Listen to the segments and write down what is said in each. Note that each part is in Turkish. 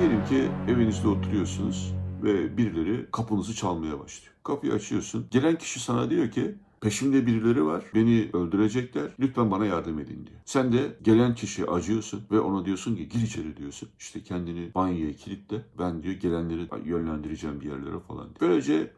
Diyelim ki evinizde oturuyorsunuz ve birileri kapınızı çalmaya başlıyor. Kapıyı açıyorsun. Gelen kişi sana diyor ki peşimde birileri var. Beni öldürecekler. Lütfen bana yardım edin diyor. Sen de gelen kişiye acıyorsun ve ona diyorsun ki gir içeri diyorsun. İşte kendini banyoya kilitle. Ben diyor gelenleri yönlendireceğim bir yerlere falan. diyor. Böylece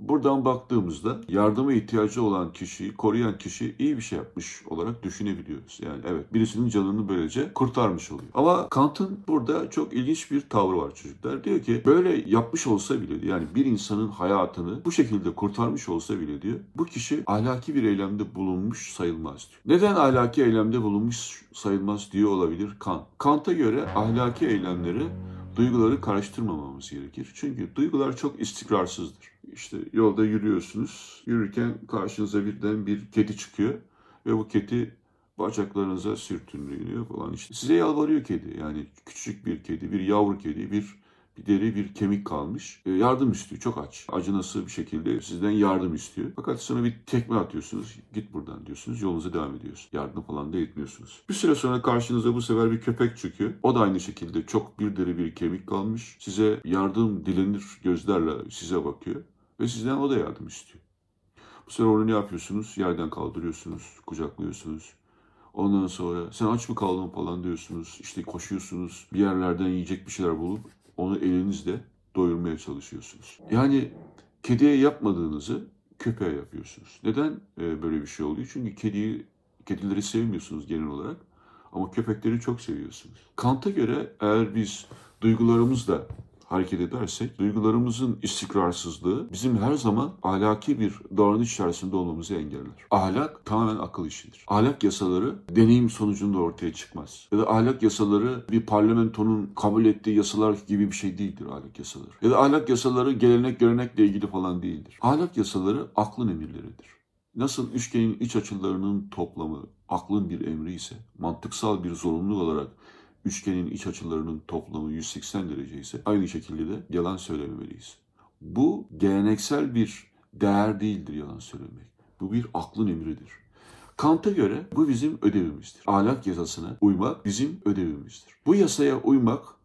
Buradan baktığımızda yardıma ihtiyacı olan kişiyi koruyan kişi iyi bir şey yapmış olarak düşünebiliyoruz. Yani evet birisinin canını böylece kurtarmış oluyor. Ama Kant'ın burada çok ilginç bir tavrı var çocuklar. Diyor ki böyle yapmış olsa bile yani bir insanın hayatını bu şekilde kurtarmış olsa bile diyor bu kişi ahlaki bir eylemde bulunmuş sayılmaz diyor. Neden ahlaki eylemde bulunmuş sayılmaz diyor olabilir Kant. Kant'a göre ahlaki eylemleri duyguları karıştırmamamız gerekir. Çünkü duygular çok istikrarsızdır. İşte yolda yürüyorsunuz. Yürürken karşınıza birden bir kedi çıkıyor ve bu kedi bacaklarınıza sürtünüyor falan işte. Size yalvarıyor kedi. Yani küçük bir kedi, bir yavru kedi, bir bir deri bir kemik kalmış. E, yardım istiyor. Çok aç. Acınası bir şekilde sizden yardım istiyor. Fakat sonra bir tekme atıyorsunuz. Git buradan diyorsunuz. Yolunuza devam ediyorsunuz. Yardım falan da etmiyorsunuz. Bir süre sonra karşınıza bu sefer bir köpek çıkıyor. O da aynı şekilde çok bir deri bir kemik kalmış. Size yardım dilenir gözlerle size bakıyor. Ve sizden o da yardım istiyor. Bu sefer onu ne yapıyorsunuz? Yerden kaldırıyorsunuz, kucaklıyorsunuz. Ondan sonra sen aç mı kaldın falan diyorsunuz. İşte koşuyorsunuz. Bir yerlerden yiyecek bir şeyler bulup onu elinizle doyurmaya çalışıyorsunuz. Yani kediye yapmadığınızı köpeğe yapıyorsunuz. Neden e, böyle bir şey oluyor? Çünkü kediyi, kedileri sevmiyorsunuz genel olarak ama köpekleri çok seviyorsunuz. Kant'a göre eğer biz duygularımızla hareket edersek duygularımızın istikrarsızlığı bizim her zaman ahlaki bir davranış içerisinde olmamızı engeller. Ahlak tamamen akıl işidir. Ahlak yasaları deneyim sonucunda ortaya çıkmaz. Ya da ahlak yasaları bir parlamentonun kabul ettiği yasalar gibi bir şey değildir ahlak yasaları. Ya da ahlak yasaları gelenek görenekle ilgili falan değildir. Ahlak yasaları aklın emirleridir. Nasıl üçgenin iç açılarının toplamı aklın bir emri ise mantıksal bir zorunluluk olarak üçgenin iç açılarının toplamı 180 derece ise aynı şekilde de yalan söylememeliyiz. Bu geleneksel bir değer değildir yalan söylemek. Bu bir aklın emridir. Kant'a göre bu bizim ödevimizdir. Ahlak yasasına uymak bizim ödevimizdir. Bu yasaya uymak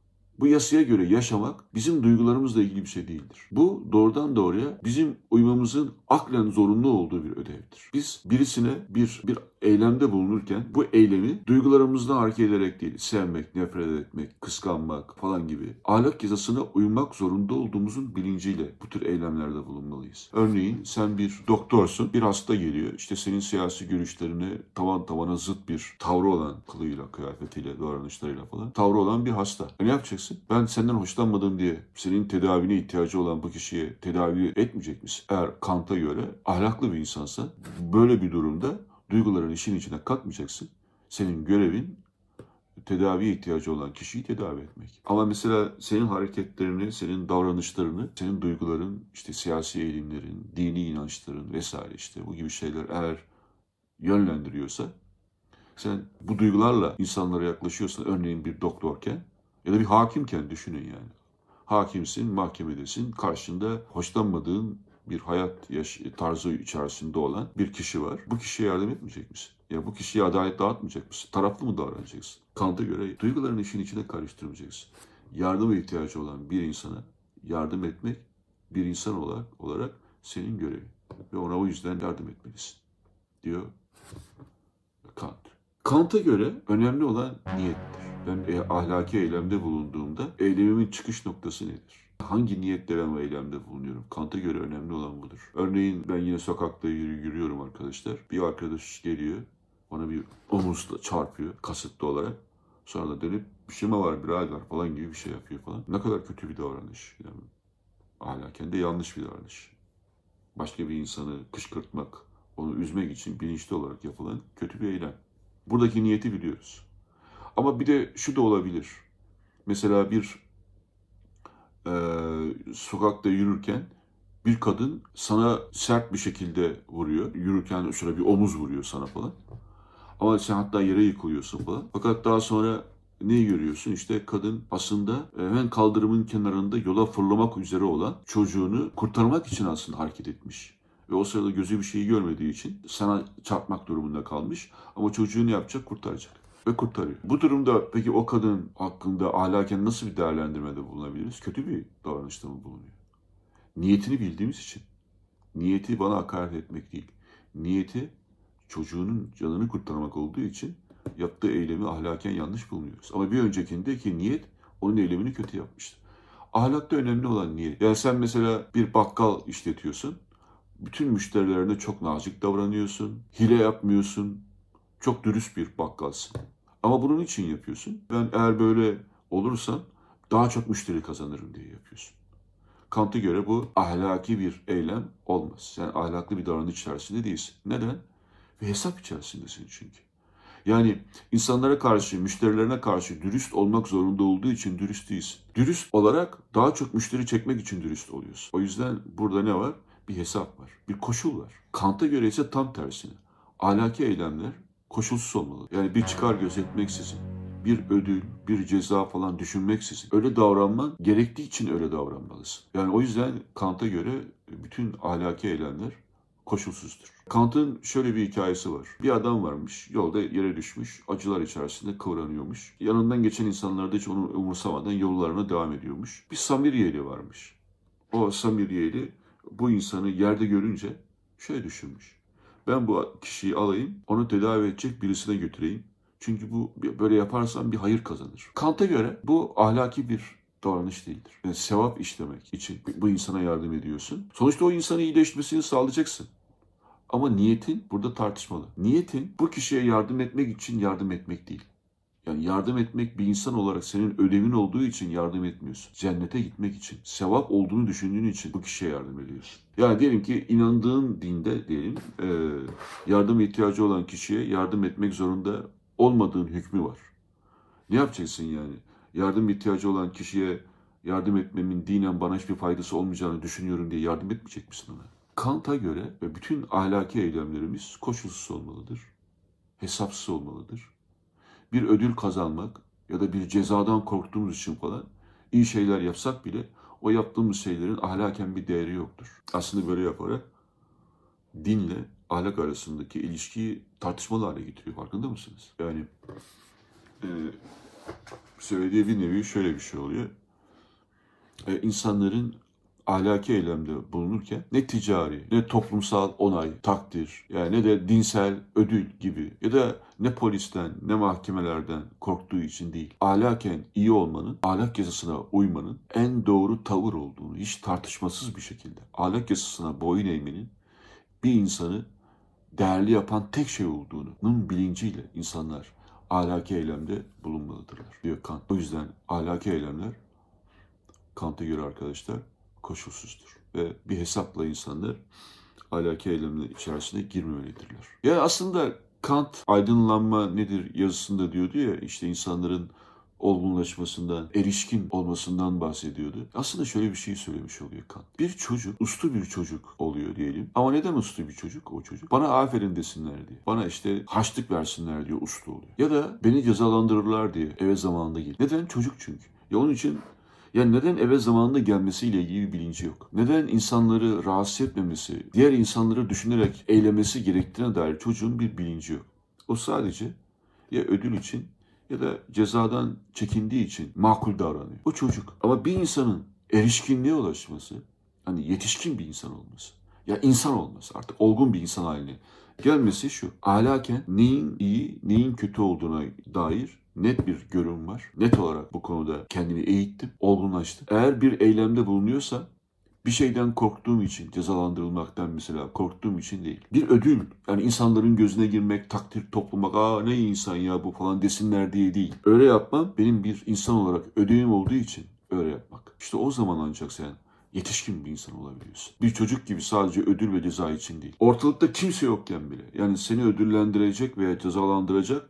bu yasaya göre yaşamak bizim duygularımızla ilgili bir şey değildir. Bu doğrudan doğruya bizim uymamızın aklen zorunlu olduğu bir ödevdir. Biz birisine bir bir eylemde bulunurken bu eylemi duygularımızdan hareket ederek değil, sevmek, nefret etmek, kıskanmak falan gibi ahlak yasasına uymak zorunda olduğumuzun bilinciyle bu tür eylemlerde bulunmalıyız. Örneğin sen bir doktorsun, bir hasta geliyor, işte senin siyasi görüşlerine tavan tavana zıt bir tavrı olan kılığıyla, kıyafetiyle, davranışlarıyla falan tavrı olan bir hasta. E ne yapacaksın? Ben senden hoşlanmadım diye senin tedavine ihtiyacı olan bu kişiye tedavi etmeyecek misin? Eğer Kant'a göre ahlaklı bir insansa böyle bir durumda duyguların işin içine katmayacaksın. Senin görevin tedaviye ihtiyacı olan kişiyi tedavi etmek. Ama mesela senin hareketlerini, senin davranışlarını, senin duyguların, işte siyasi eğilimlerin, dini inançların vesaire işte bu gibi şeyler eğer yönlendiriyorsa sen bu duygularla insanlara yaklaşıyorsan örneğin bir doktorken ya da bir hakimken düşünün yani. Hakimsin, mahkemedesin, karşında hoşlanmadığın bir hayat yaş tarzı içerisinde olan bir kişi var. Bu kişiye yardım etmeyecek misin? Ya bu kişiye adalet dağıtmayacak mısın? Taraflı mı davranacaksın? Kant'a göre duyguların işin içine karıştırmayacaksın. Yardıma ihtiyacı olan bir insana yardım etmek bir insan olarak, olarak senin görevin. Ve ona o yüzden yardım etmelisin. Diyor Kant. Kant'a göre önemli olan niyettir. Ben e, ahlaki eylemde bulunduğumda eylemimin çıkış noktası nedir? Hangi niyetle ben o eylemde bulunuyorum? Kant'a göre önemli olan budur. Örneğin ben yine sokakta yürü, yürüyorum arkadaşlar. Bir arkadaş geliyor, bana bir omuzla çarpıyor kasıtlı olarak. Sonra da dönüp bir şey mi var birader falan gibi bir şey yapıyor falan. Ne kadar kötü bir davranış. Yani ahlaken de yanlış bir davranış. Başka bir insanı kışkırtmak, onu üzmek için bilinçli olarak yapılan kötü bir eylem. Buradaki niyeti biliyoruz. Ama bir de şu da olabilir. Mesela bir e, sokakta yürürken bir kadın sana sert bir şekilde vuruyor. Yürürken şöyle bir omuz vuruyor sana falan. Ama sen hatta yere yıkılıyorsun falan. Fakat daha sonra ne görüyorsun? İşte kadın aslında hemen kaldırımın kenarında yola fırlamak üzere olan çocuğunu kurtarmak için aslında hareket etmiş. Ve o sırada gözü bir şeyi görmediği için sana çarpmak durumunda kalmış. Ama çocuğu ne yapacak? Kurtaracak. Ve kurtarıyor. Bu durumda peki o kadın hakkında ahlaken nasıl bir değerlendirmede bulunabiliriz? Kötü bir davranışta mı bulunuyor? Niyetini bildiğimiz için. Niyeti bana hakaret etmek değil. Niyeti çocuğunun canını kurtarmak olduğu için yaptığı eylemi ahlaken yanlış bulunuyoruz. Ama bir öncekindeki niyet onun eylemini kötü yapmıştı. Ahlakta önemli olan niyet. Yani sen mesela bir bakkal işletiyorsun. Bütün müşterilerine çok nazik davranıyorsun. Hile yapmıyorsun. Çok dürüst bir bakkalsın. Ama bunun için yapıyorsun. Ben eğer böyle olursam daha çok müşteri kazanırım diye yapıyorsun. Kant'a göre bu ahlaki bir eylem olmaz. Sen ahlaklı bir davranış içerisinde değilsin. Neden? Ve hesap içerisindesin çünkü. Yani insanlara karşı, müşterilerine karşı dürüst olmak zorunda olduğu için dürüst değilsin. Dürüst olarak daha çok müşteri çekmek için dürüst oluyorsun. O yüzden burada ne var? Bir hesap var, bir koşul var. Kant'a göre ise tam tersine. Ahlaki eylemler koşulsuz olmalı. Yani bir çıkar gözetmeksizin, bir ödül, bir ceza falan düşünmeksizin öyle davranman gerektiği için öyle davranmalısın. Yani o yüzden Kant'a göre bütün ahlaki eylemler koşulsuzdur. Kant'ın şöyle bir hikayesi var. Bir adam varmış, yolda yere düşmüş, acılar içerisinde kıvranıyormuş. Yanından geçen insanlar da hiç onu umursamadan yollarına devam ediyormuş. Bir Samiriyeli varmış. O Samiriyeli bu insanı yerde görünce şöyle düşünmüş. Ben bu kişiyi alayım, onu tedavi edecek birisine götüreyim. Çünkü bu böyle yaparsam bir hayır kazanır. Kant'a göre bu ahlaki bir davranış değildir. Yani sevap işlemek için bu insana yardım ediyorsun. Sonuçta o insanın iyileşmesini sağlayacaksın. Ama niyetin burada tartışmalı. Niyetin bu kişiye yardım etmek için yardım etmek değil. Yani yardım etmek bir insan olarak senin ödevin olduğu için yardım etmiyorsun. Cennete gitmek için, sevap olduğunu düşündüğün için bu kişiye yardım ediyorsun. Yani diyelim ki inandığın dinde diyelim e, yardım ihtiyacı olan kişiye yardım etmek zorunda olmadığın hükmü var. Ne yapacaksın yani? Yardım ihtiyacı olan kişiye yardım etmemin dinen bana hiçbir faydası olmayacağını düşünüyorum diye yardım etmeyecek misin ona? Kant'a göre ve bütün ahlaki eylemlerimiz koşulsuz olmalıdır. Hesapsız olmalıdır. Bir ödül kazanmak ya da bir cezadan korktuğumuz için falan iyi şeyler yapsak bile o yaptığımız şeylerin ahlaken bir değeri yoktur. Aslında böyle yaparak dinle ahlak arasındaki ilişkiyi tartışmalı hale getiriyor. Farkında mısınız? Yani e, söylediği bir nevi şöyle bir şey oluyor. E, insanların ahlaki eylemde bulunurken ne ticari, ne toplumsal onay, takdir, yani ne de dinsel ödül gibi ya da ne polisten ne mahkemelerden korktuğu için değil. Ahlaken iyi olmanın, ahlak yasasına uymanın en doğru tavır olduğunu hiç tartışmasız bir şekilde ahlak yasasına boyun eğmenin bir insanı değerli yapan tek şey olduğunun bilinciyle insanlar ahlaki eylemde bulunmalıdırlar diyor Kant. O yüzden ahlaki eylemler Kant'a göre arkadaşlar koşulsuzdur. Ve bir hesapla insanlar ahlaki eylemler içerisine girmemelidirler. Yani aslında Kant aydınlanma nedir yazısında diyordu ya işte insanların olgunlaşmasından, erişkin olmasından bahsediyordu. Aslında şöyle bir şey söylemiş oluyor Kant. Bir çocuk, uslu bir çocuk oluyor diyelim. Ama neden uslu bir çocuk o çocuk? Bana aferin desinler diye. Bana işte haçlık versinler diye uslu oluyor. Ya da beni cezalandırırlar diye eve zamanında geliyor. Neden? Çocuk çünkü. Ya onun için yani neden eve zamanında gelmesiyle ilgili bir bilinci yok? Neden insanları rahatsız etmemesi, diğer insanları düşünerek eylemesi gerektiğine dair çocuğun bir bilinci yok. O sadece ya ödül için ya da cezadan çekindiği için makul davranıyor. O çocuk. Ama bir insanın erişkinliğe ulaşması, hani yetişkin bir insan olması, ya insan olması artık olgun bir insan haline gelmesi şu. Ahlaken neyin iyi, neyin kötü olduğuna dair net bir görüm var. Net olarak bu konuda kendimi eğittim, olgunlaştım. Eğer bir eylemde bulunuyorsa bir şeyden korktuğum için, cezalandırılmaktan mesela korktuğum için değil. Bir ödül, yani insanların gözüne girmek, takdir toplamak, aa ne insan ya bu falan desinler diye değil. Öyle yapmam benim bir insan olarak ödevim olduğu için öyle yapmak. İşte o zaman ancak sen yetişkin bir insan olabiliyorsun. Bir çocuk gibi sadece ödül ve ceza için değil. Ortalıkta kimse yokken bile, yani seni ödüllendirecek veya cezalandıracak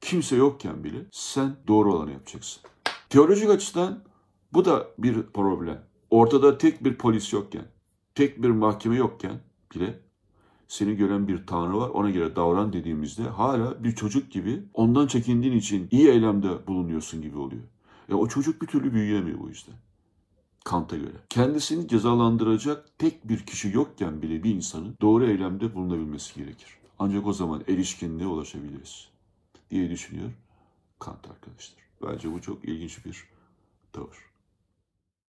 kimse yokken bile sen doğru olanı yapacaksın. Teolojik açıdan bu da bir problem. Ortada tek bir polis yokken, tek bir mahkeme yokken bile seni gören bir tanrı var ona göre davran dediğimizde hala bir çocuk gibi ondan çekindiğin için iyi eylemde bulunuyorsun gibi oluyor. Ya o çocuk bir türlü büyüyemiyor bu yüzden. Kant'a göre. Kendisini cezalandıracak tek bir kişi yokken bile bir insanın doğru eylemde bulunabilmesi gerekir. Ancak o zaman erişkinliğe ulaşabiliriz diye düşünüyor. Kant arkadaşlar. Bence bu çok ilginç bir tavır.